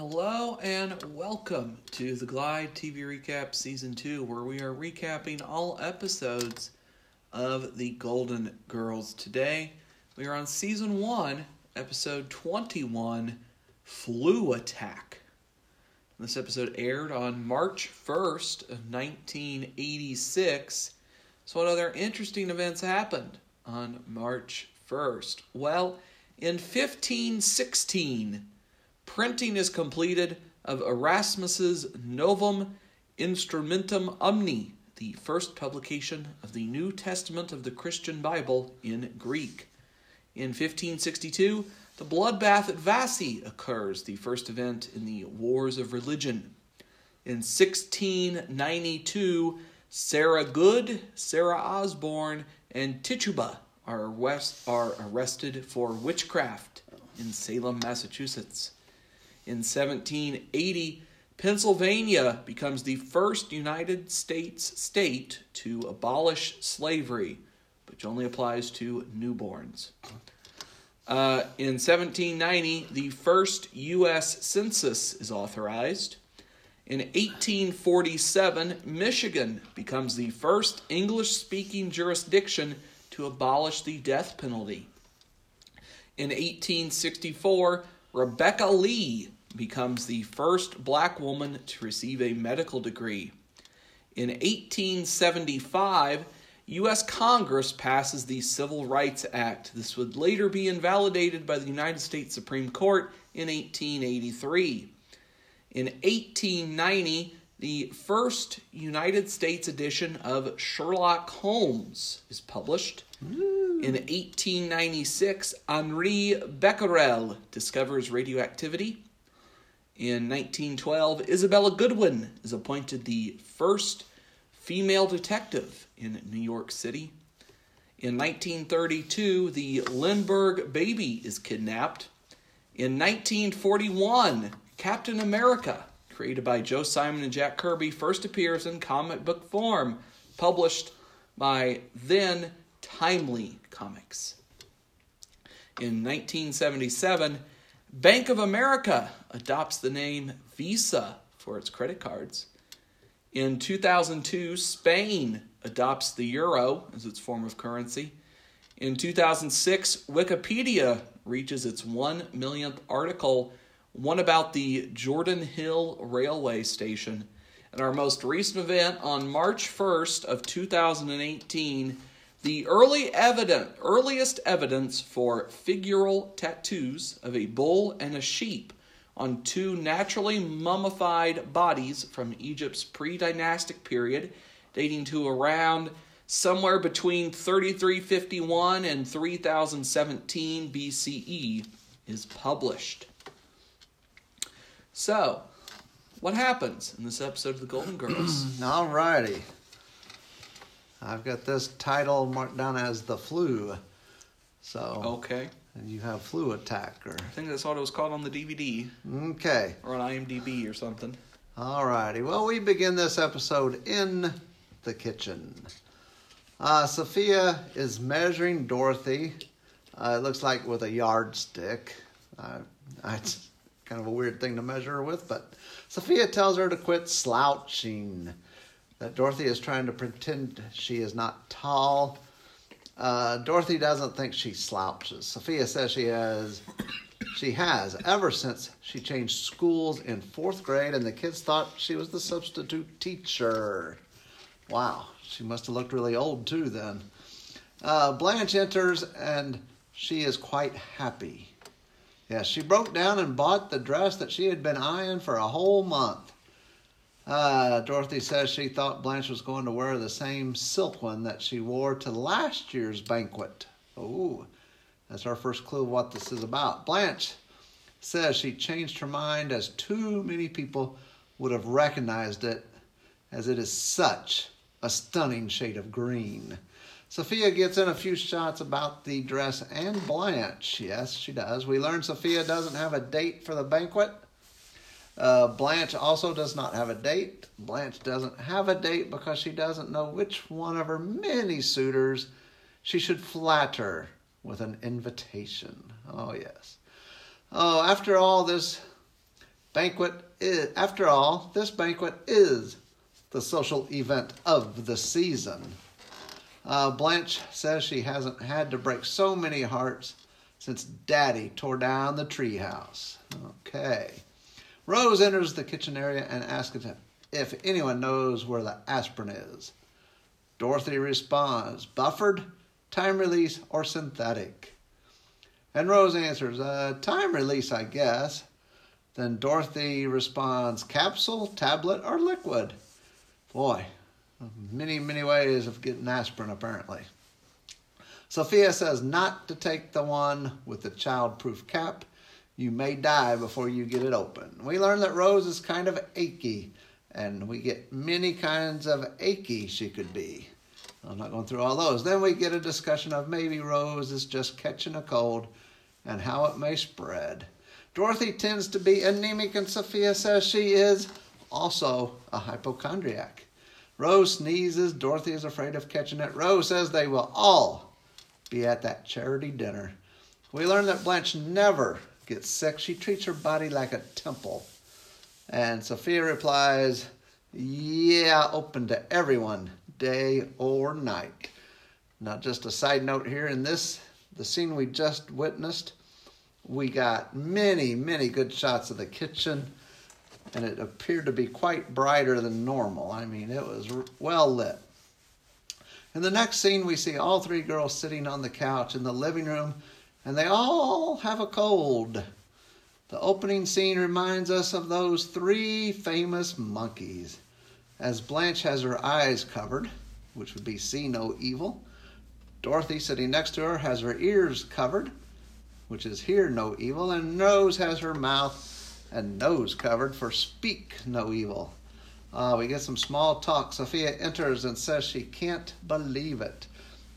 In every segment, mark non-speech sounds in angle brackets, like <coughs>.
Hello and welcome to the Glide TV Recap Season 2, where we are recapping all episodes of The Golden Girls. Today, we are on Season 1, Episode 21 Flu Attack. This episode aired on March 1st of 1986. So, what other interesting events happened on March 1st? Well, in 1516, printing is completed of Erasmus's Novum Instrumentum Omne, the first publication of the New Testament of the Christian Bible in Greek. In 1562, the bloodbath at Vassy occurs, the first event in the Wars of Religion. In 1692, Sarah Good, Sarah Osborne, and Tituba are, are arrested for witchcraft in Salem, Massachusetts. In 1780, Pennsylvania becomes the first United States state to abolish slavery, which only applies to newborns. Uh, in 1790, the first U.S. Census is authorized. In 1847, Michigan becomes the first English speaking jurisdiction to abolish the death penalty. In 1864, Rebecca Lee becomes the first black woman to receive a medical degree. In 1875, U.S. Congress passes the Civil Rights Act. This would later be invalidated by the United States Supreme Court in 1883. In 1890, the first United States edition of Sherlock Holmes is published. Ooh. In 1896, Henri Becquerel discovers radioactivity. In 1912, Isabella Goodwin is appointed the first female detective in New York City. In 1932, the Lindbergh baby is kidnapped. In 1941, Captain America, created by Joe Simon and Jack Kirby, first appears in comic book form, published by then Timely Comics. In 1977, Bank of America adopts the name Visa for its credit cards. In 2002, Spain adopts the euro as its form of currency. In 2006, Wikipedia reaches its 1 millionth article, one about the Jordan Hill Railway Station. And our most recent event on March 1st of 2018, the early evident, earliest evidence for figural tattoos of a bull and a sheep on two naturally mummified bodies from Egypt's pre dynastic period, dating to around somewhere between 3351 and 3017 BCE, is published. So, what happens in this episode of The Golden Girls? <clears throat> All righty. I've got this title marked down as The Flu. So. Okay. And you have Flu Attack. Or... I think that's what it was called on the DVD. Okay. Or on IMDb or something. All righty. Well, we begin this episode in the kitchen. Uh, Sophia is measuring Dorothy. Uh, it looks like with a yardstick. Uh, <laughs> it's kind of a weird thing to measure her with, but Sophia tells her to quit slouching. That Dorothy is trying to pretend she is not tall. Uh, Dorothy doesn't think she slouches. Sophia says she has, she has ever since she changed schools in fourth grade, and the kids thought she was the substitute teacher. Wow, she must have looked really old too then. Uh, Blanche enters, and she is quite happy. Yeah, she broke down and bought the dress that she had been eyeing for a whole month. Uh, Dorothy says she thought Blanche was going to wear the same silk one that she wore to last year's banquet. Oh, that's our first clue of what this is about. Blanche says she changed her mind as too many people would have recognized it, as it is such a stunning shade of green. Sophia gets in a few shots about the dress and Blanche. Yes, she does. We learn Sophia doesn't have a date for the banquet. Uh, Blanche also does not have a date. Blanche doesn't have a date because she doesn't know which one of her many suitors she should flatter with an invitation. Oh, yes. Oh, after all this banquet is, after all, this banquet is the social event of the season. Uh, Blanche says she hasn't had to break so many hearts since Daddy tore down the treehouse. Okay. Rose enters the kitchen area and asks if, if anyone knows where the aspirin is. Dorothy responds, buffered, time release, or synthetic. And Rose answers, uh, time release, I guess. Then Dorothy responds, capsule, tablet, or liquid. Boy, many, many ways of getting aspirin, apparently. Sophia says not to take the one with the child-proof cap. You may die before you get it open. We learn that Rose is kind of achy, and we get many kinds of achy she could be. I'm not going through all those. Then we get a discussion of maybe Rose is just catching a cold and how it may spread. Dorothy tends to be anemic, and Sophia says she is also a hypochondriac. Rose sneezes. Dorothy is afraid of catching it. Rose says they will all be at that charity dinner. We learn that Blanche never gets sick. She treats her body like a temple. And Sophia replies, Yeah, open to everyone, day or night. Now, just a side note here in this, the scene we just witnessed, we got many, many good shots of the kitchen, and it appeared to be quite brighter than normal. I mean, it was well lit. In the next scene, we see all three girls sitting on the couch in the living room, and they all have a cold. The opening scene reminds us of those three famous monkeys. As Blanche has her eyes covered, which would be see no evil, Dorothy, sitting next to her, has her ears covered, which is hear no evil, and Rose has her mouth and nose covered for speak no evil. Uh, we get some small talk. Sophia enters and says she can't believe it.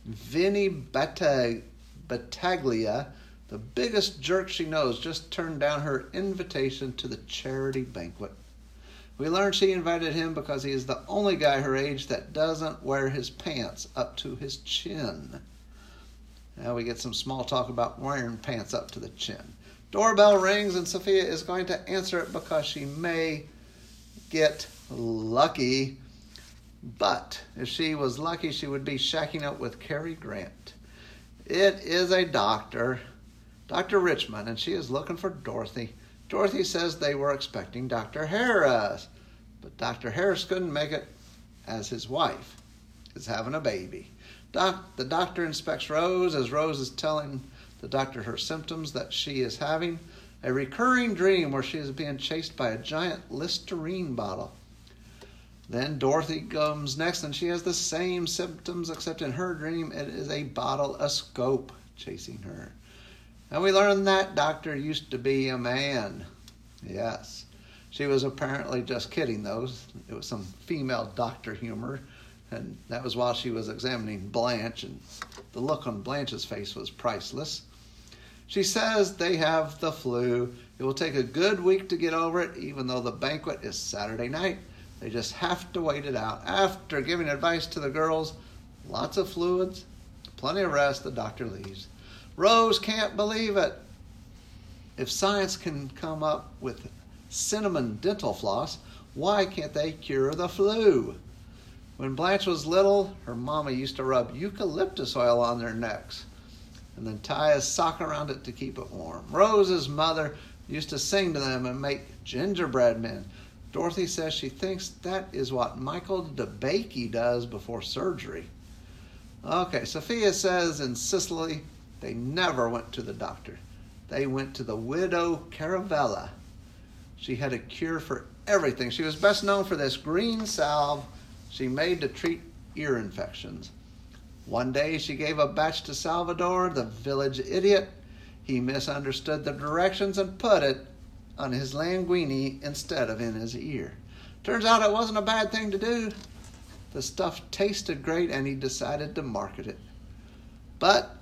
Vinny Battag- Battaglia, the biggest jerk she knows, just turned down her invitation to the charity banquet. We learn she invited him because he is the only guy her age that doesn't wear his pants up to his chin. Now we get some small talk about wearing pants up to the chin. Doorbell rings and Sophia is going to answer it because she may get lucky. But if she was lucky, she would be shacking up with Cary Grant. It is a doctor, Dr. Richmond, and she is looking for Dorothy. Dorothy says they were expecting Dr. Harris, but Dr. Harris couldn't make it as his wife is having a baby. Doc, the doctor inspects Rose as Rose is telling the doctor her symptoms that she is having a recurring dream where she is being chased by a giant Listerine bottle. Then Dorothy comes next and she has the same symptoms, except in her dream it is a bottle, a scope chasing her. And we learn that doctor used to be a man. Yes. She was apparently just kidding, though. It was some female doctor humor and that was while she was examining Blanche, and the look on Blanche's face was priceless. She says they have the flu. It will take a good week to get over it, even though the banquet is Saturday night. They just have to wait it out. After giving advice to the girls, lots of fluids, plenty of rest, the doctor leaves. Rose can't believe it. If science can come up with cinnamon dental floss, why can't they cure the flu? When Blanche was little, her mama used to rub eucalyptus oil on their necks and then tie a sock around it to keep it warm. Rose's mother used to sing to them and make gingerbread men. Dorothy says she thinks that is what Michael DeBakey does before surgery. Okay, Sophia says in Sicily they never went to the doctor. They went to the widow Caravella. She had a cure for everything. She was best known for this green salve she made to treat ear infections. One day she gave a batch to Salvador, the village idiot. He misunderstood the directions and put it on his linguine instead of in his ear. Turns out it wasn't a bad thing to do. The stuff tasted great and he decided to market it. But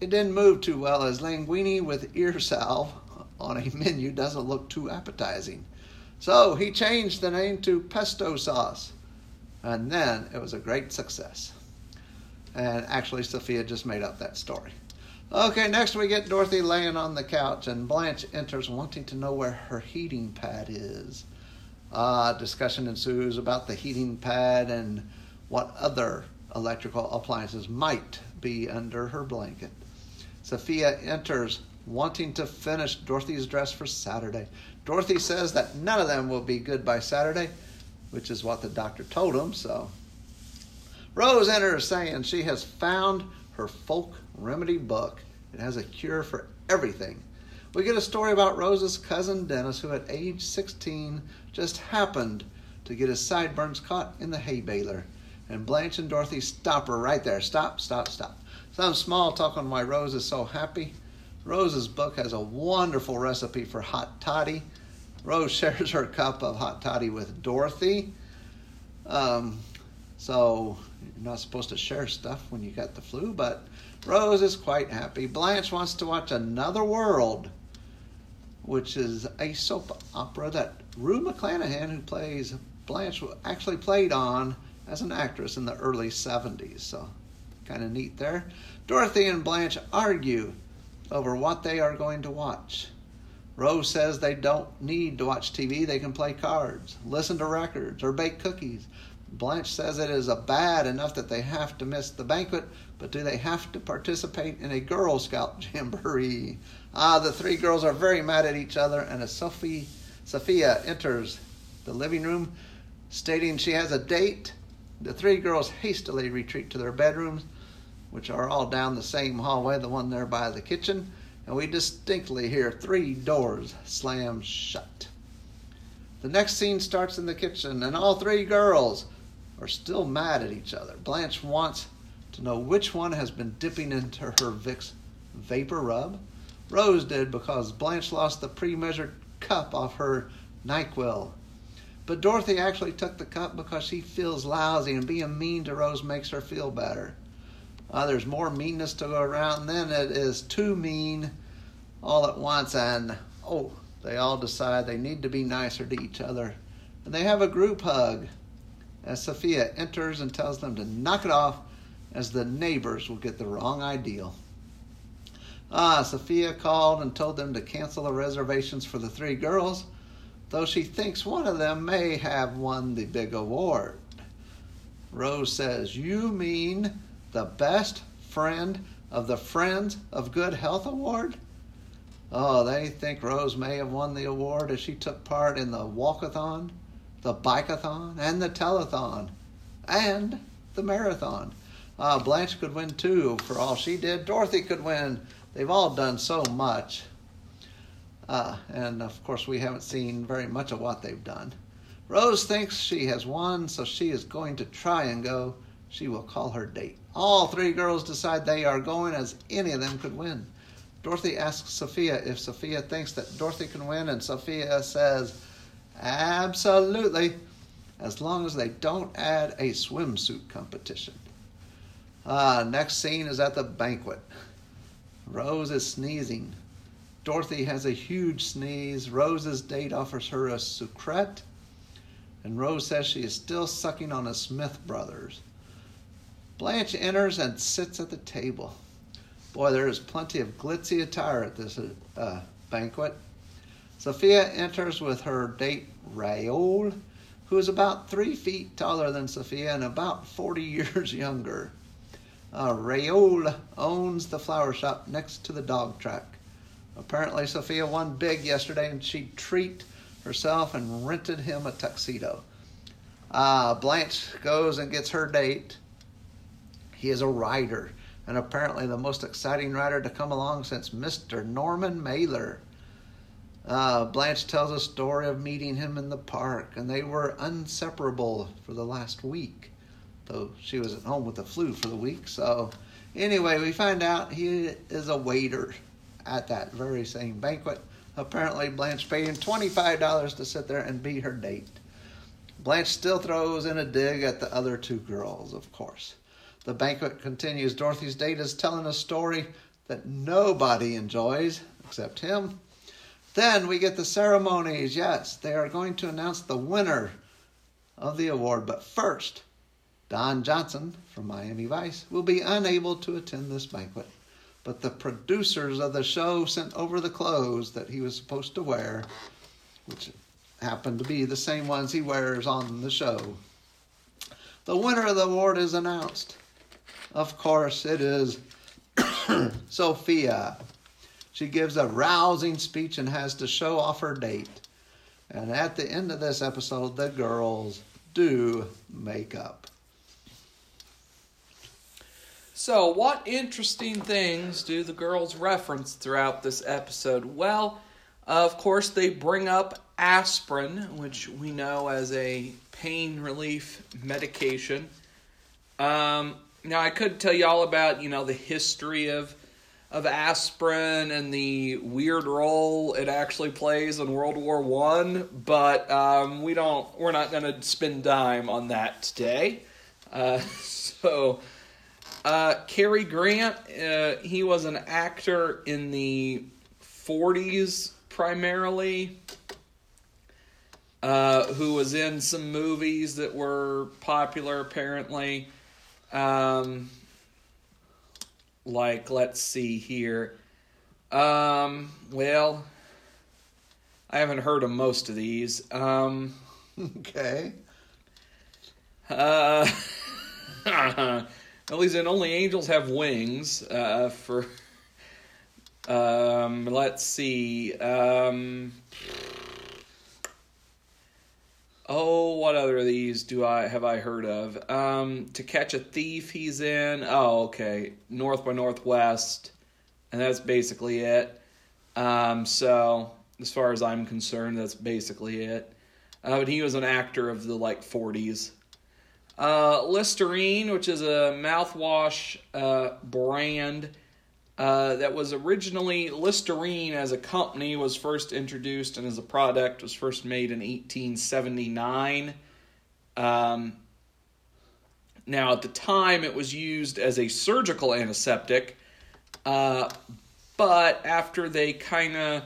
it didn't move too well as linguine with ear salve on a <laughs> menu doesn't look too appetizing. So he changed the name to pesto sauce. And then it was a great success. And actually, Sophia just made up that story. Okay, next we get Dorothy laying on the couch, and Blanche enters wanting to know where her heating pad is. Uh, discussion ensues about the heating pad and what other electrical appliances might be under her blanket. Sophia enters wanting to finish Dorothy's dress for Saturday. Dorothy says that none of them will be good by Saturday, which is what the doctor told him, so. Rose enters saying she has found her folk remedy book. It has a cure for everything. We get a story about Rose's cousin Dennis, who at age 16 just happened to get his sideburns caught in the hay baler. And Blanche and Dorothy stop her right there. Stop, stop, stop. Some small talk on why Rose is so happy. Rose's book has a wonderful recipe for hot toddy. Rose <laughs> shares her cup of hot toddy with Dorothy. Um, so you're not supposed to share stuff when you got the flu, but Rose is quite happy. Blanche wants to watch Another World, which is a soap opera that Rue McClanahan, who plays Blanche, actually played on as an actress in the early 70s. So kind of neat there. Dorothy and Blanche argue over what they are going to watch. Rose says they don't need to watch TV, they can play cards, listen to records, or bake cookies. Blanche says it is a bad enough that they have to miss the banquet, but do they have to participate in a Girl Scout <laughs> jamboree? Ah, the three girls are very mad at each other, and as Sophie, Sophia enters the living room, stating she has a date, the three girls hastily retreat to their bedrooms, which are all down the same hallway, the one there by the kitchen, and we distinctly hear three doors slam shut. The next scene starts in the kitchen, and all three girls are still mad at each other. Blanche wants to know which one has been dipping into her Vicks VapoRub. Rose did because Blanche lost the pre measured cup off her NyQuil. But Dorothy actually took the cup because she feels lousy and being mean to Rose makes her feel better. Uh, there's more meanness to go around. Then it is too mean all at once, and oh, they all decide they need to be nicer to each other. And they have a group hug as Sophia enters and tells them to knock it off, as the neighbors will get the wrong ideal. Ah, Sophia called and told them to cancel the reservations for the three girls, though she thinks one of them may have won the big award. Rose says, You mean the best friend of the Friends of Good Health Award? Oh, they think Rose may have won the award as she took part in the walkathon the bikeathon and the telethon and the marathon. Uh, Blanche could win too for all she did. Dorothy could win. They've all done so much. Uh, and of course, we haven't seen very much of what they've done. Rose thinks she has won, so she is going to try and go. She will call her date. All three girls decide they are going, as any of them could win. Dorothy asks Sophia if Sophia thinks that Dorothy can win, and Sophia says, Absolutely, as long as they don't add a swimsuit competition. Uh, next scene is at the banquet. Rose is sneezing. Dorothy has a huge sneeze. Rose's date offers her a Sucret, and Rose says she is still sucking on a Smith Brothers. Blanche enters and sits at the table. Boy, there is plenty of glitzy attire at this uh, banquet. Sophia enters with her date Raoul, who is about three feet taller than Sophia and about 40 <laughs> years younger. Uh, Raoul owns the flower shop next to the dog track. Apparently, Sophia won big yesterday and she treated herself and rented him a tuxedo. Uh, Blanche goes and gets her date. He is a writer, and apparently the most exciting writer to come along since Mr. Norman Mailer. Uh, Blanche tells a story of meeting him in the park, and they were inseparable for the last week, though she was at home with the flu for the week. So, anyway, we find out he is a waiter at that very same banquet. Apparently, Blanche paid him $25 to sit there and be her date. Blanche still throws in a dig at the other two girls, of course. The banquet continues. Dorothy's date is telling a story that nobody enjoys except him. Then we get the ceremonies. Yes, they are going to announce the winner of the award. But first, Don Johnson from Miami Vice will be unable to attend this banquet. but the producers of the show sent over the clothes that he was supposed to wear, which happened to be the same ones he wears on the show. The winner of the award is announced. Of course, it is <coughs> Sophia. She gives a rousing speech and has to show off her date. And at the end of this episode, the girls do make up. So, what interesting things do the girls reference throughout this episode? Well, of course, they bring up aspirin, which we know as a pain relief medication. Um, now, I could tell you all about, you know, the history of of aspirin and the weird role it actually plays in World War One, but um, we don't. We're not going to spend time on that today. Uh, <laughs> so, uh, Cary Grant, uh, he was an actor in the '40s primarily, uh, who was in some movies that were popular apparently. Um, like let's see here um well i haven't heard of most of these um <laughs> Okay. uh <laughs> at least in only angels have wings uh for um let's see um Oh, what other of these do I have I heard of? Um, to catch a thief, he's in. Oh, okay, North by Northwest, and that's basically it. Um, so as far as I'm concerned, that's basically it. Uh, but he was an actor of the like 40s. Uh, Listerine, which is a mouthwash uh, brand uh, that was originally Listerine as a company was first introduced and as a product was first made in 1879. Um, now, at the time, it was used as a surgical antiseptic, uh, but after they kind of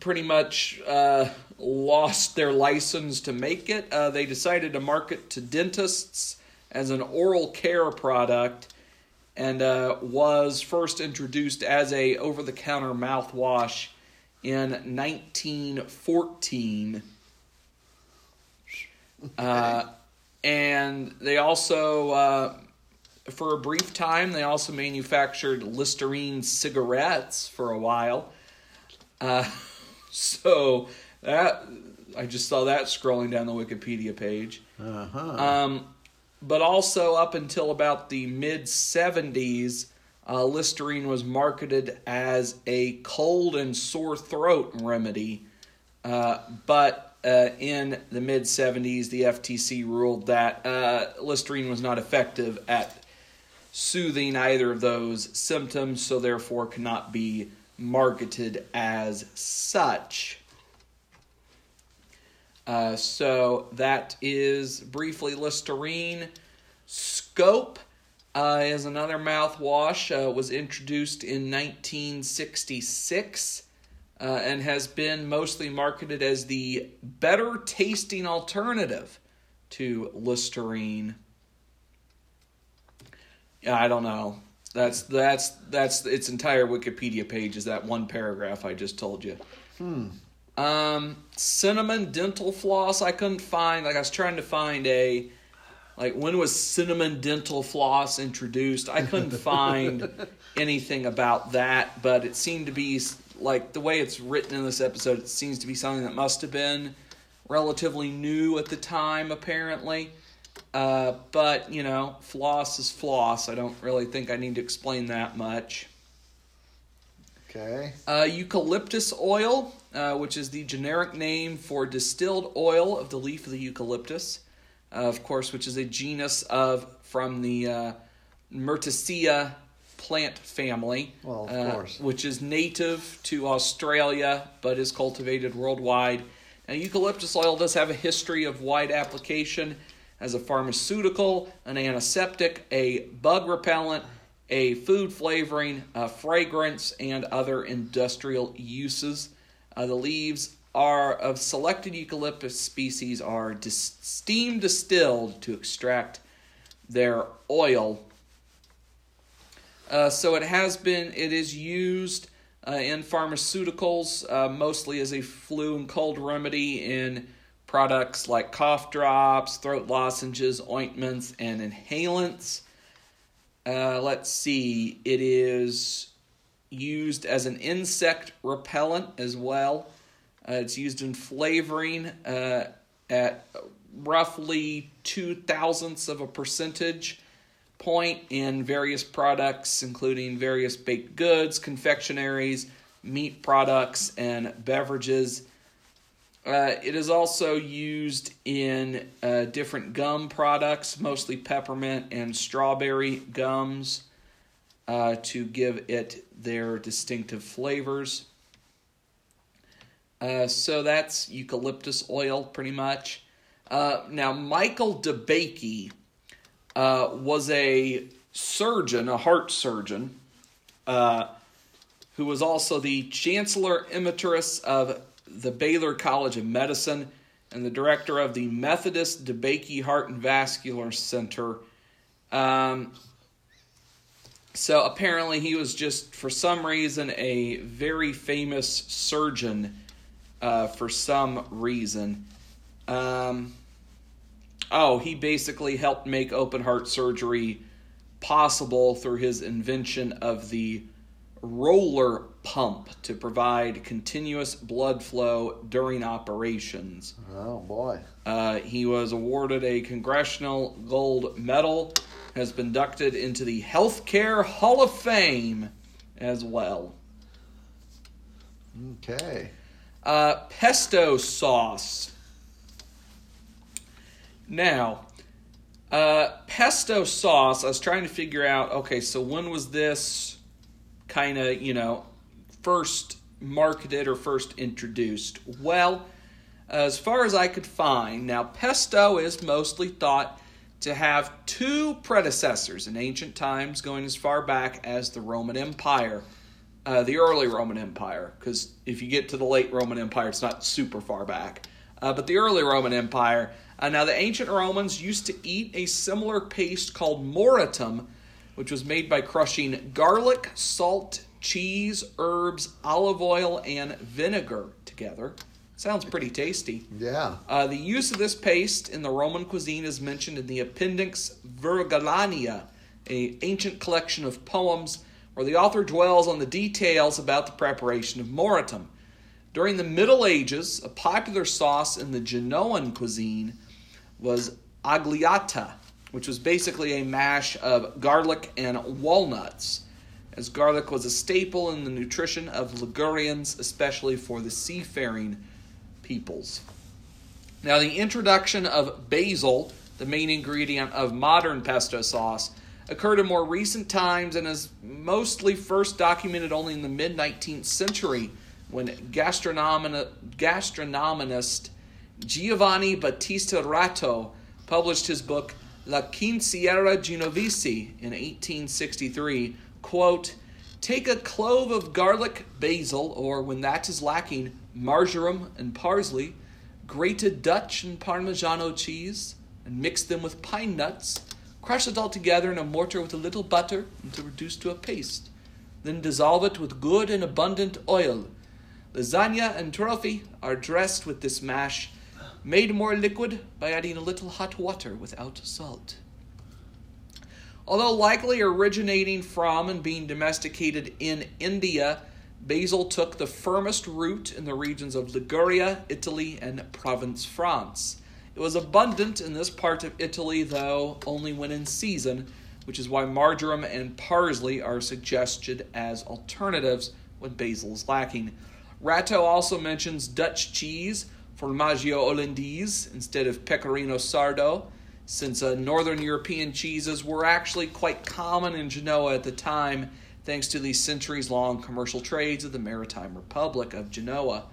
pretty much uh, lost their license to make it, uh, they decided to market to dentists as an oral care product and uh, was first introduced as a over-the-counter mouthwash in 1914. <laughs> Uh, and they also, uh, for a brief time, they also manufactured Listerine cigarettes for a while. Uh, <laughs> so that I just saw that scrolling down the Wikipedia page. Uh-huh. Um, but also up until about the mid 70s, uh, Listerine was marketed as a cold and sore throat remedy. Uh, but uh, in the mid 70s, the FTC ruled that uh, Listerine was not effective at soothing either of those symptoms, so therefore cannot be marketed as such. Uh, so that is briefly Listerine. Scope uh, is another mouthwash. Uh, was introduced in 1966 uh, and has been mostly marketed as the better tasting alternative to Listerine. Yeah, I don't know. That's that's that's its entire Wikipedia page is that one paragraph I just told you. Hmm. Um, cinnamon dental floss. I couldn't find. Like I was trying to find a, like when was cinnamon dental floss introduced? I couldn't <laughs> find anything about that. But it seemed to be like the way it's written in this episode. It seems to be something that must have been relatively new at the time, apparently. Uh, but you know, floss is floss. I don't really think I need to explain that much. Okay. Uh, eucalyptus oil, uh, which is the generic name for distilled oil of the leaf of the eucalyptus, uh, of course, which is a genus of from the uh, Myrtaceae plant family, Well, of uh, course. which is native to Australia but is cultivated worldwide. Now, eucalyptus oil does have a history of wide application as a pharmaceutical, an antiseptic, a bug repellent, a food flavoring, a fragrance, and other industrial uses. Uh, the leaves are of selected eucalyptus species are dis- steam distilled to extract their oil. Uh, so it has been, it is used uh, in pharmaceuticals, uh, mostly as a flu and cold remedy in products like cough drops, throat lozenges, ointments, and inhalants. Uh, let's see, it is used as an insect repellent as well. Uh, it's used in flavoring uh, at roughly two thousandths of a percentage point in various products, including various baked goods, confectionaries, meat products, and beverages. Uh, it is also used in uh, different gum products, mostly peppermint and strawberry gums, uh, to give it their distinctive flavors. Uh, so that's eucalyptus oil, pretty much. Uh, now, Michael DeBakey uh, was a surgeon, a heart surgeon, who was also the Chancellor Emeritus of the Baylor College of Medicine and the director of the Methodist DeBakey Heart and Vascular Center. Um, so apparently, he was just, for some reason, a very famous surgeon uh, for some reason. Um, oh, he basically helped make open heart surgery possible through his invention of the roller pump to provide continuous blood flow during operations. Oh boy. Uh, he was awarded a Congressional Gold Medal, has been inducted into the Healthcare Hall of Fame as well. Okay. Uh, pesto sauce. Now, uh, pesto sauce, I was trying to figure out okay, so when was this kind of, you know, first marketed or first introduced? Well, as far as I could find, now pesto is mostly thought to have two predecessors in ancient times, going as far back as the Roman Empire, uh, the early Roman Empire, because if you get to the late Roman Empire, it's not super far back. Uh, but the early Roman Empire. Uh, now, the ancient Romans used to eat a similar paste called moretum, which was made by crushing garlic, salt, cheese, herbs, olive oil, and vinegar together. Sounds pretty tasty. Yeah. Uh, the use of this paste in the Roman cuisine is mentioned in the Appendix Virgiliana, a ancient collection of poems where the author dwells on the details about the preparation of moretum. During the Middle Ages, a popular sauce in the Genoan cuisine was agliata, which was basically a mash of garlic and walnuts, as garlic was a staple in the nutrition of Ligurians, especially for the seafaring peoples. Now, the introduction of basil, the main ingredient of modern pesto sauce, occurred in more recent times and is mostly first documented only in the mid 19th century when gastronomist, gastronomist Giovanni Battista Ratto published his book La Quinciera Genovese in 1863. Quote, Take a clove of garlic, basil, or when that is lacking, marjoram and parsley, grated Dutch and Parmigiano cheese, and mix them with pine nuts. Crush it all together in a mortar with a little butter until reduced to a paste. Then dissolve it with good and abundant oil. Lasagna and trofie are dressed with this mash, made more liquid by adding a little hot water without salt. Although likely originating from and being domesticated in India, basil took the firmest root in the regions of Liguria, Italy, and Provence, France. It was abundant in this part of Italy, though only when in season, which is why marjoram and parsley are suggested as alternatives when basil is lacking. Ratto also mentions Dutch cheese, formaggio olandese, instead of pecorino sardo, since uh, northern European cheeses were actually quite common in Genoa at the time, thanks to the centuries long commercial trades of the maritime republic of Genoa.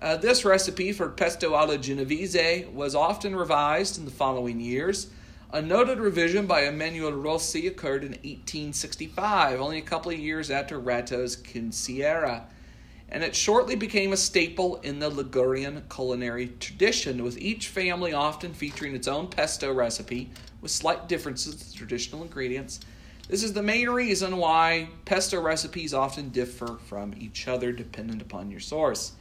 Uh, this recipe for pesto alla genovese was often revised in the following years. A noted revision by Emanuele Rossi occurred in 1865, only a couple of years after Ratto's Quinciera, and it shortly became a staple in the Ligurian culinary tradition, with each family often featuring its own pesto recipe with slight differences in traditional ingredients. This is the main reason why pesto recipes often differ from each other dependent upon your source.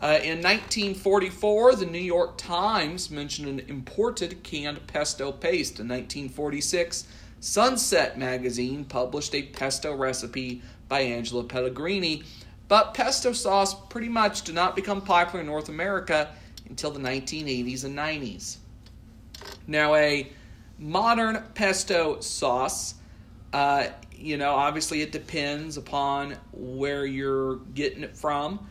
Uh, in 1944, the New York Times mentioned an imported canned pesto paste. In 1946, Sunset magazine published a pesto recipe by Angelo Pellegrini, but pesto sauce pretty much did not become popular in North America until the 1980s and 90s. Now, a modern pesto sauce, uh, you know, obviously it depends upon where you're getting it from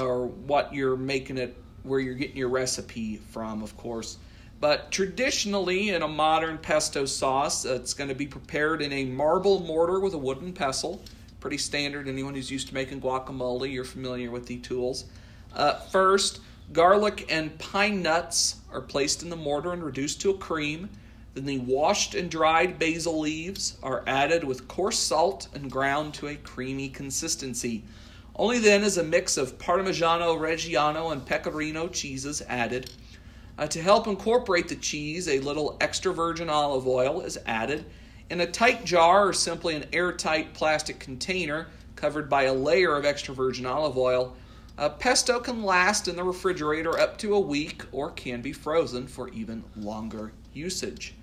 or what you're making it, where you're getting your recipe from, of course. But traditionally, in a modern pesto sauce, it's going to be prepared in a marble mortar with a wooden pestle. Pretty standard. Anyone who's used to making guacamole, you're familiar with the tools. Uh, first, garlic and pine nuts are placed in the mortar and reduced to a cream. Then the washed and dried basil leaves are added with coarse salt and ground to a creamy consistency. Only then is a mix of Parmigiano Reggiano and Pecorino cheeses added. Uh, to help incorporate the cheese, a little extra virgin olive oil is added. In a tight jar or simply an airtight plastic container covered by a layer of extra virgin olive oil, uh, pesto can last in the refrigerator up to a week or can be frozen for even longer usage.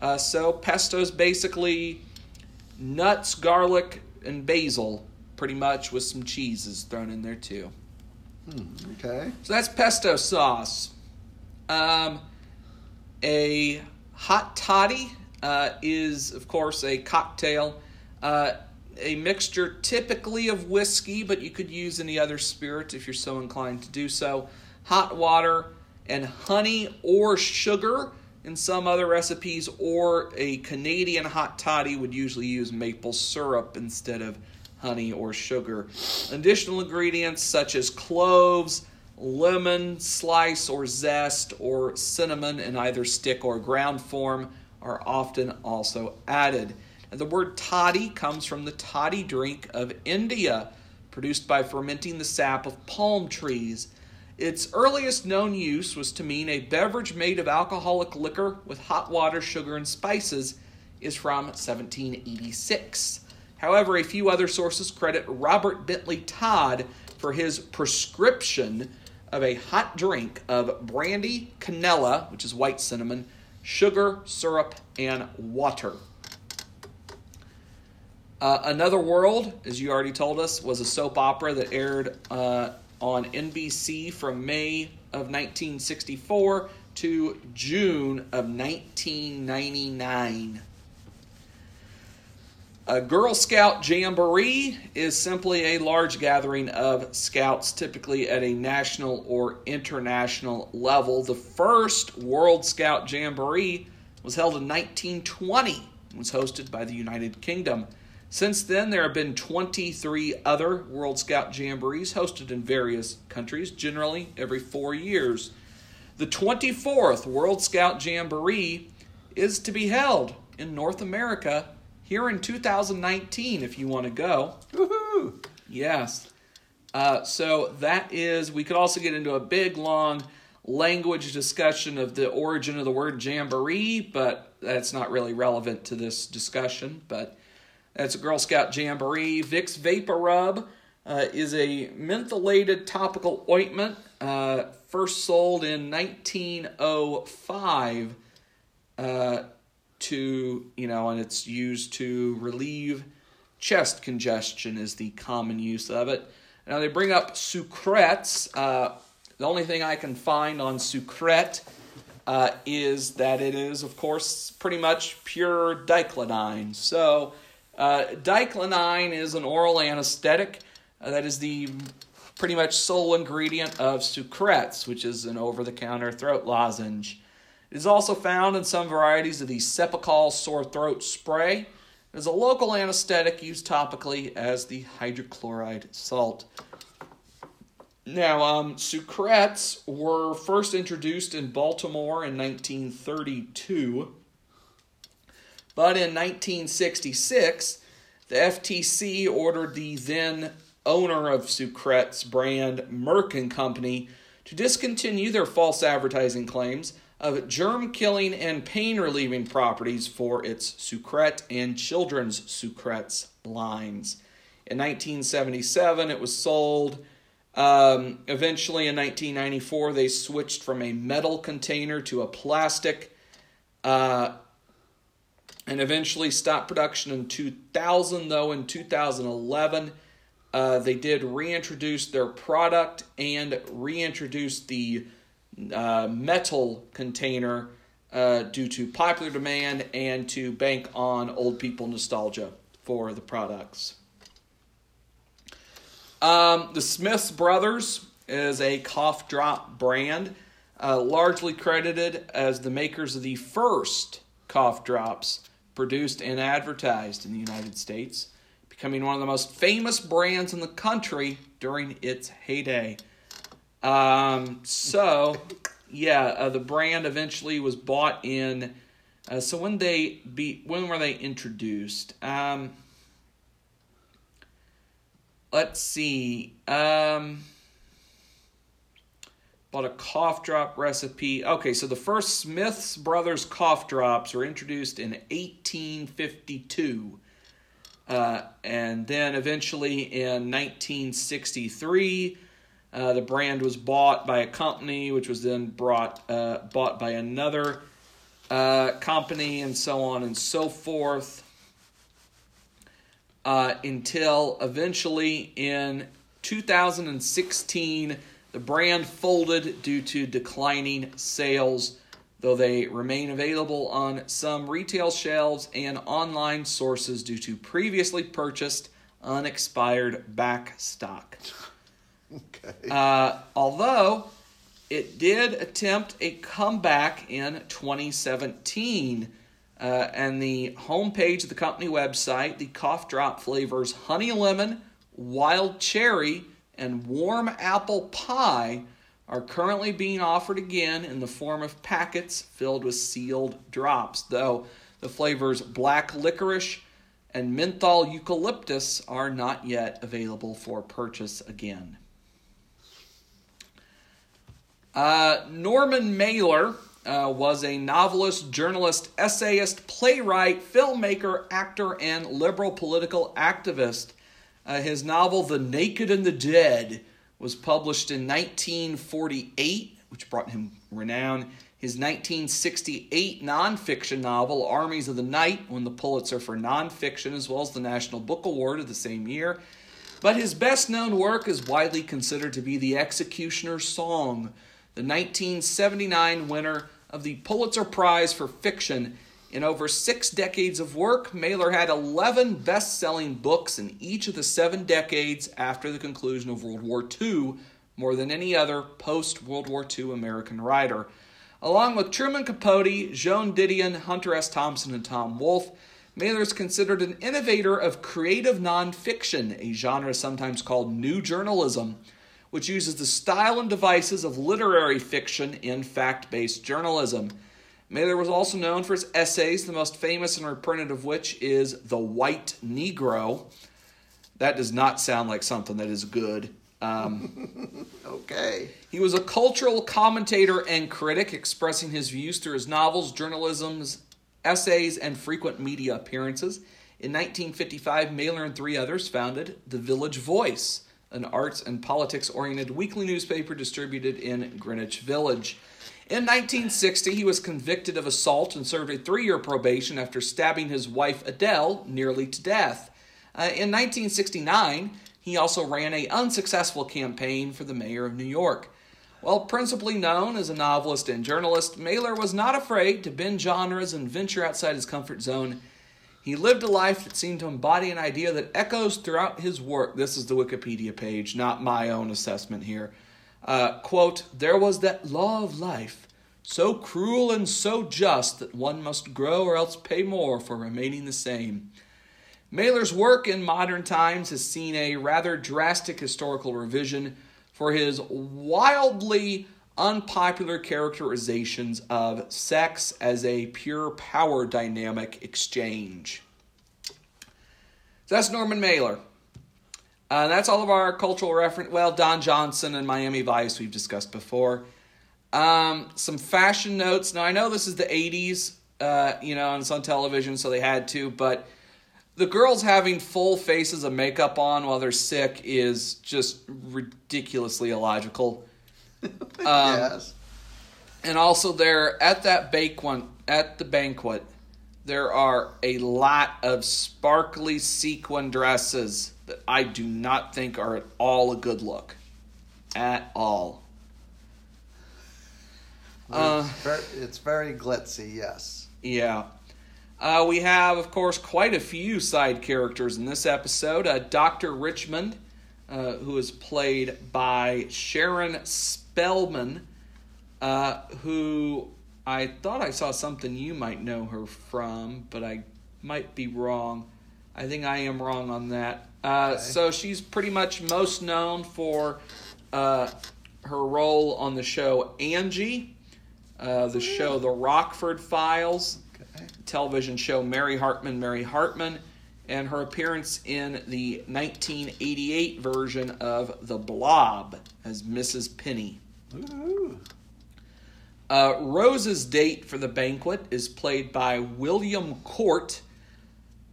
Uh, so, pesto is basically nuts, garlic, and basil, pretty much, with some cheeses thrown in there too. Hmm, okay. So that's pesto sauce. Um, a hot toddy uh, is, of course, a cocktail. Uh, a mixture typically of whiskey, but you could use any other spirit if you're so inclined to do so. Hot water and honey or sugar in some other recipes, or a Canadian hot toddy would usually use maple syrup instead of honey or sugar. Additional ingredients such as cloves, lemon slice or zest, or cinnamon in either stick or ground form are often also added. And the word toddy comes from the toddy drink of India, produced by fermenting the sap of palm trees. Its earliest known use was to mean a beverage made of alcoholic liquor with hot water, sugar, and spices, is from 1786. However, a few other sources credit Robert Bentley Todd for his prescription of a hot drink of brandy, canela, which is white cinnamon, sugar, syrup, and water. Uh, Another World, as you already told us, was a soap opera that aired uh, on NBC from May of 1964 to June of 1999. A Girl Scout Jamboree is simply a large gathering of scouts, typically at a national or international level. The first World Scout Jamboree was held in 1920 and was hosted by the United Kingdom. Since then, there have been 23 other World Scout Jamborees hosted in various countries, generally every four years. The 24th World Scout Jamboree is to be held in North America here in 2019 if you want to go. Woohoo! Yes. Uh, so that is, we could also get into a big, long language discussion of the origin of the word jamboree, but that's not really relevant to this discussion. But that's a Girl Scout Jamboree. Vicks VapoRub uh, is a mentholated topical ointment, uh, first sold in 1905 uh, to, you know, and it's used to relieve chest congestion, is the common use of it. Now they bring up Sucrets. Uh, the only thing I can find on Sucret uh, is that it is, of course, pretty much pure dyclonine. So, uh, dyclonine is an oral anesthetic uh, that is the pretty much sole ingredient of Sucrets, which is an over the counter throat lozenge. It is also found in some varieties of the Cepacol sore throat spray. It is a local anesthetic used topically as the hydrochloride salt. Now, um, Sucrets were first introduced in Baltimore in 1932, but in 1966, the FTC ordered the then owner of Sucrets brand, Merck and Company, to discontinue their false advertising claims of germ killing and pain relieving properties for its Sucret and children's Sucrets lines. In 1977, it was sold. Um, eventually, in 1994, they switched from a metal container to a plastic, uh, and eventually stopped production in 2000. Though in 2011, uh, they did reintroduce their product and reintroduce the uh, metal container uh, due to popular demand and to bank on old people nostalgia for the products. Um, the Smiths Brothers is a cough drop brand, uh, largely credited as the makers of the first cough drops produced and advertised in the United States, becoming one of the most famous brands in the country during its heyday. Um, so, yeah, uh, the brand eventually was bought in. Uh, so when they be when were they introduced? Um, let's see. Um, a cough drop recipe. Okay, so the first Smith's Brothers cough drops were introduced in 1852. Uh, and then eventually in 1963, uh, the brand was bought by a company, which was then brought uh, bought by another uh, company, and so on and so forth. Uh, until eventually in 2016, the brand folded due to declining sales, though they remain available on some retail shelves and online sources due to previously purchased unexpired back stock. Okay. Uh, although it did attempt a comeback in 2017. Uh, and the homepage of the company website, the cough drop flavors honey lemon, wild cherry, and warm apple pie are currently being offered again in the form of packets filled with sealed drops, though the flavors black licorice and menthol eucalyptus are not yet available for purchase again. Uh, Norman Mailer uh, was a novelist, journalist, essayist, playwright, filmmaker, actor, and liberal political activist. Uh, his novel, The Naked and the Dead, was published in 1948, which brought him renown. His 1968 nonfiction novel, Armies of the Night, won the Pulitzer for nonfiction as well as the National Book Award of the same year. But his best known work is widely considered to be The Executioner's Song, the 1979 winner of the Pulitzer Prize for Fiction. In over six decades of work, Mailer had 11 best selling books in each of the seven decades after the conclusion of World War II, more than any other post World War II American writer. Along with Truman Capote, Joan Didion, Hunter S. Thompson, and Tom Wolfe, Mailer is considered an innovator of creative nonfiction, a genre sometimes called new journalism which uses the style and devices of literary fiction in fact based journalism. Mailer was also known for his essays, the most famous and reprinted of which is The White Negro. That does not sound like something that is good. Um, <laughs> okay. He was a cultural commentator and critic, expressing his views through his novels, journalisms, essays, and frequent media appearances. In 1955, Mailer and three others founded The Village Voice, an arts and politics oriented weekly newspaper distributed in Greenwich Village. In 1960, he was convicted of assault and served a three year probation after stabbing his wife Adele nearly to death. Uh, in 1969, he also ran a unsuccessful campaign for the mayor of New York. While principally known as a novelist and journalist, Mailer was not afraid to bend genres and venture outside his comfort zone he lived a life that seemed to embody an idea that echoes throughout his work. This is the Wikipedia page, not my own assessment here. Uh, quote, There was that law of life, so cruel and so just that one must grow or else pay more for remaining the same. Mailer's work in modern times has seen a rather drastic historical revision for his wildly unpopular characterizations of sex as a pure power dynamic exchange. So that's Norman Mailer. Uh, that's all of our cultural reference. Well, Don Johnson and Miami Vice we've discussed before. Um, some fashion notes. Now I know this is the '80s, uh, you know, and it's on television, so they had to. But the girls having full faces of makeup on while they're sick is just ridiculously illogical. <laughs> Um, yes. And also, there at that banquet, at the banquet, there are a lot of sparkly sequin dresses that I do not think are at all a good look, at all. Uh, it's, very, it's very glitzy, yes. Yeah. Uh, we have, of course, quite a few side characters in this episode. Uh, Dr. Richmond, uh, who is played by Sharon Spelman, uh, who I thought I saw something you might know her from, but I might be wrong. I think I am wrong on that. Uh, Okay. So she's pretty much most known for uh, her role on the show Angie, uh, the show The Rockford Files, Okay. television show Mary Hartman, Mary Hartman, and her appearance in the 1988 version of The Blob as Mrs. Penny. Ooh. Uh, Rose's date for the banquet is played by William Cort,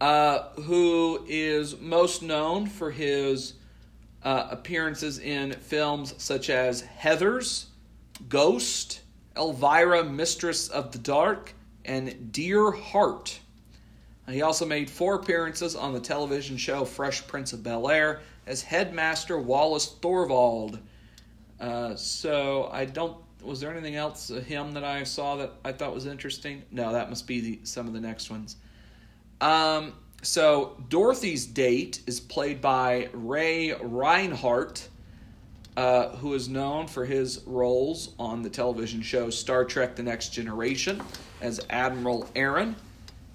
uh, who is most known for his uh, appearances in films such as Heathers, Ghost, Elvira, Mistress of the Dark, and Dear Heart. He also made four appearances on the television show Fresh Prince of Bel Air as Headmaster Wallace Thorvald. Uh, so I don't. Was there anything else of him that I saw that I thought was interesting? No, that must be the, some of the next ones. Um, so Dorothy's date is played by Ray Reinhardt, uh, who is known for his roles on the television show Star Trek: The Next Generation as Admiral Aaron,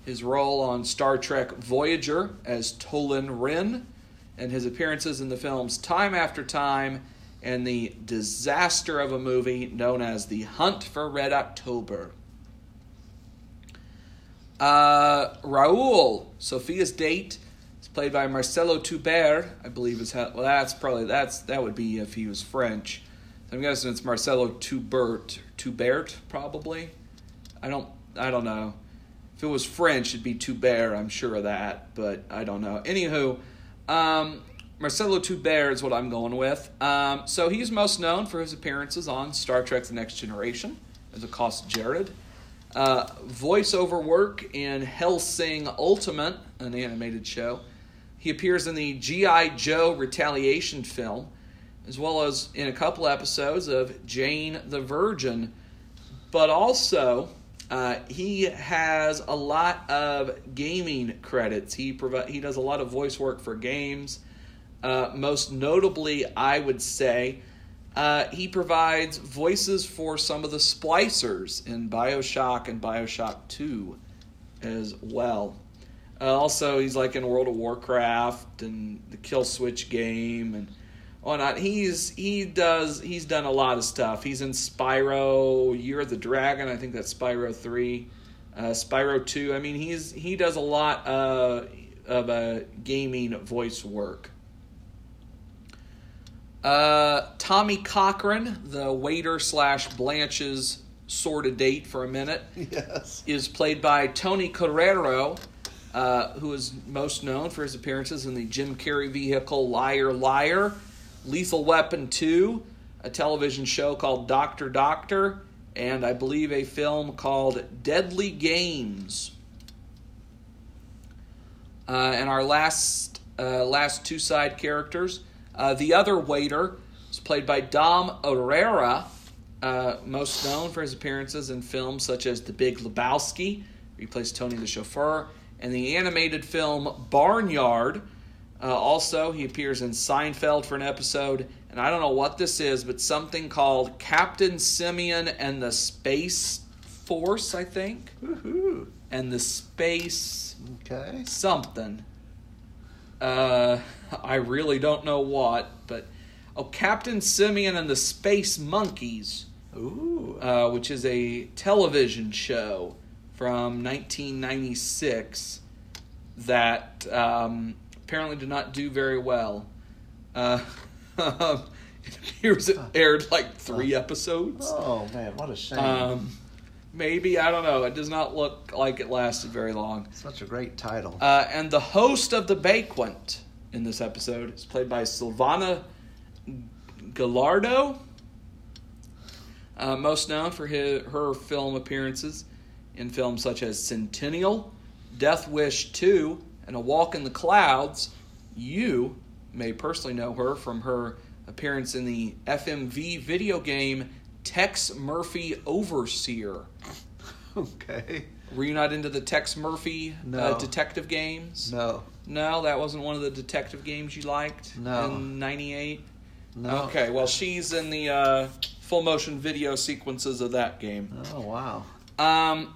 his role on Star Trek Voyager as Tolan Rin, and his appearances in the films Time After Time and the disaster of a movie known as The Hunt for Red October. Uh, Raoul, Sophia's date, is played by Marcelo Toubert, I believe is how. Well, that's probably that's that would be if he was French. I'm guessing it's Marcelo Tubert, Tubert probably. I don't I don't know. If it was French, it'd be Toubert. I'm sure of that, but I don't know. Anywho, um, Marcelo Tubert is what I'm going with. Um, so he's most known for his appearances on Star Trek: The Next Generation as a cost Jared. Uh, voiceover work in Hellsing Ultimate, an animated show. He appears in the G.I. Joe Retaliation film, as well as in a couple episodes of Jane the Virgin. But also, uh, he has a lot of gaming credits. He provi- he does a lot of voice work for games. Uh, most notably, I would say, uh, he provides voices for some of the splicers in Bioshock and Bioshock 2 as well. Uh, also, he's like in World of Warcraft and the Kill Switch game and whatnot. He's he does he's done a lot of stuff. He's in Spyro, Year of the Dragon. I think that's Spyro three, uh, Spyro two. I mean, he's he does a lot uh, of uh, gaming voice work. Uh, Tommy Cochran, the waiter slash Blanche's sort of date for a minute, Yes. is played by Tony Carreiro, uh, who is most known for his appearances in the Jim Carrey vehicle Liar Liar, Lethal Weapon 2, a television show called Doctor Doctor, and I believe a film called Deadly Games. Uh, and our last uh, last two side characters, uh, the other waiter played by Dom Irrera, uh, most known for his appearances in films such as The Big Lebowski, where he plays Tony the chauffeur, and the animated film Barnyard. Uh, also, he appears in Seinfeld for an episode, and I don't know what this is, but something called Captain Simian and the Space Force, I think, Woohoo. and the Space Okay. something. Uh, <laughs> I really don't know what, but oh, Captain Simian and the Space Monkeys, Ooh. uh, which is a television show from 1996 that um, apparently did not do very well. Uh, Here's <laughs> it aired like three episodes. Oh man, what a shame! Um, maybe I don't know. It does not look like it lasted very long. Such a great title. Uh, and the host of the banquet in this episode is played by Silvana Gallardo, uh, most known for his, her film appearances in films such as Centennial, Death Wish 2, and A Walk in the Clouds. You may personally know her from her appearance in the FMV video game Tex Murphy Overseer. okay. Were you not into the Tex Murphy uh, detective games? No. No, that wasn't one of the detective games you liked No. in '98. No. Okay, well, she's in the uh, full motion video sequences of that game. Oh wow. Um,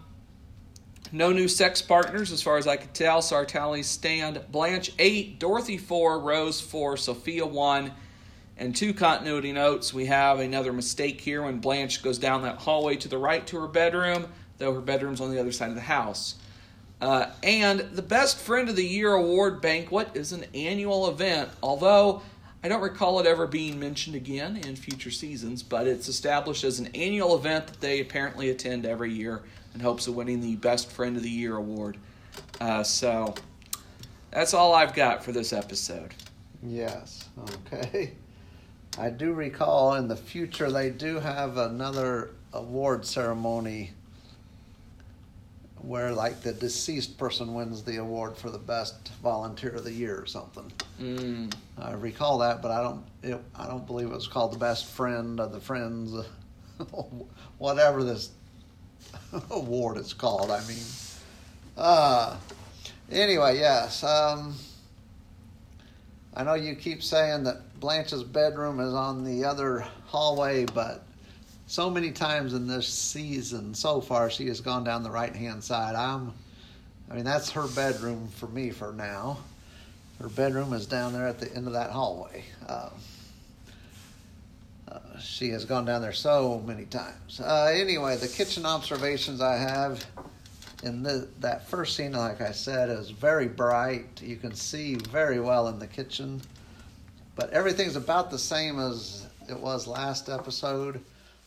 no new sex partners, as far as I could tell. Tallies stand: Blanche eight, Dorothy four, Rose four, Sophia one. And two continuity notes. We have another mistake here when Blanche goes down that hallway to the right to her bedroom, though her bedroom's on the other side of the house. Uh, and the Best Friend of the Year award banquet is an annual event, although I don't recall it ever being mentioned again in future seasons, but it's established as an annual event that they apparently attend every year in hopes of winning the Best Friend of the Year award. Uh, so that's all I've got for this episode. Yes. Okay. <laughs> I do recall in the future they do have another award ceremony where like the deceased person wins the award for the best volunteer of the year or something. Mm, I recall that, but I don't. It, I don't believe it was called the best friend of the friends, <laughs> whatever this <laughs> award is called. I mean, uh, anyway, yes. Um, I know you keep saying that Blanche's bedroom is on the other hallway, but so many times in this season so far, she has gone down the right hand side. I'm, I mean, that's her bedroom for me for now. Her bedroom is down there at the end of that hallway. Um, uh, she has gone down there so many times. Uh, anyway, the kitchen observations I have in the, that first scene, like I said, is very bright. You can see very well in the kitchen, but everything's about the same as it was last episode.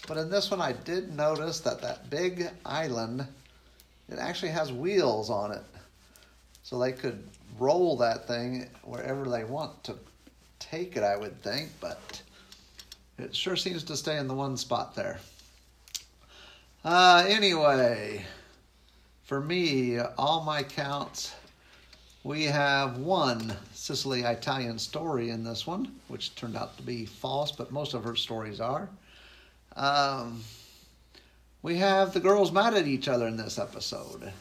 But in this one, I did notice that that big island, it actually has wheels on it, so they could roll that thing wherever they want to take it. I would think, but it sure seems to stay in the one spot there. Uh, anyway, for me, all my counts, we have one Sicily Italian story in this one, which turned out to be false, but most of her stories are. Um, we have the girls mad at each other in this episode.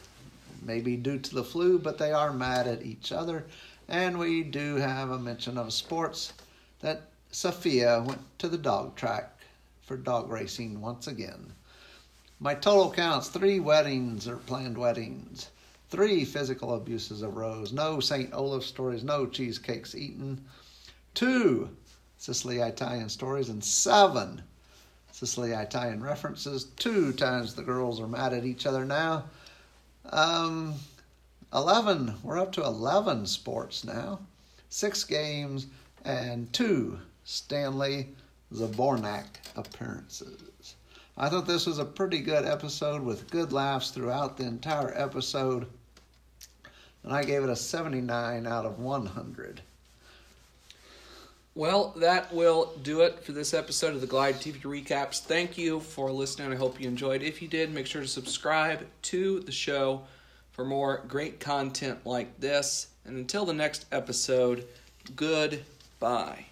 Maybe due to the flu, but they are mad at each other. And we do have a mention of sports that Sophia went to the dog track for dog racing once again. My total counts three weddings or planned weddings, three physical abuses of Rose, no St. Olaf stories, no cheesecakes eaten, two Sicily Italian stories, and seven Sicily Italian references. Two times the girls are mad at each other now. Um, 11, we're up to 11 sports now, six games, and two Stanley Zbornak appearances. I thought this was a pretty good episode with good laughs throughout the entire episode, and I gave it a 79 out of 100. Well, that will do it for this episode of the Glide TV Recaps. Thank you for listening. I hope you enjoyed. If you did, make sure to subscribe to the show for more great content like this. And until the next episode, goodbye.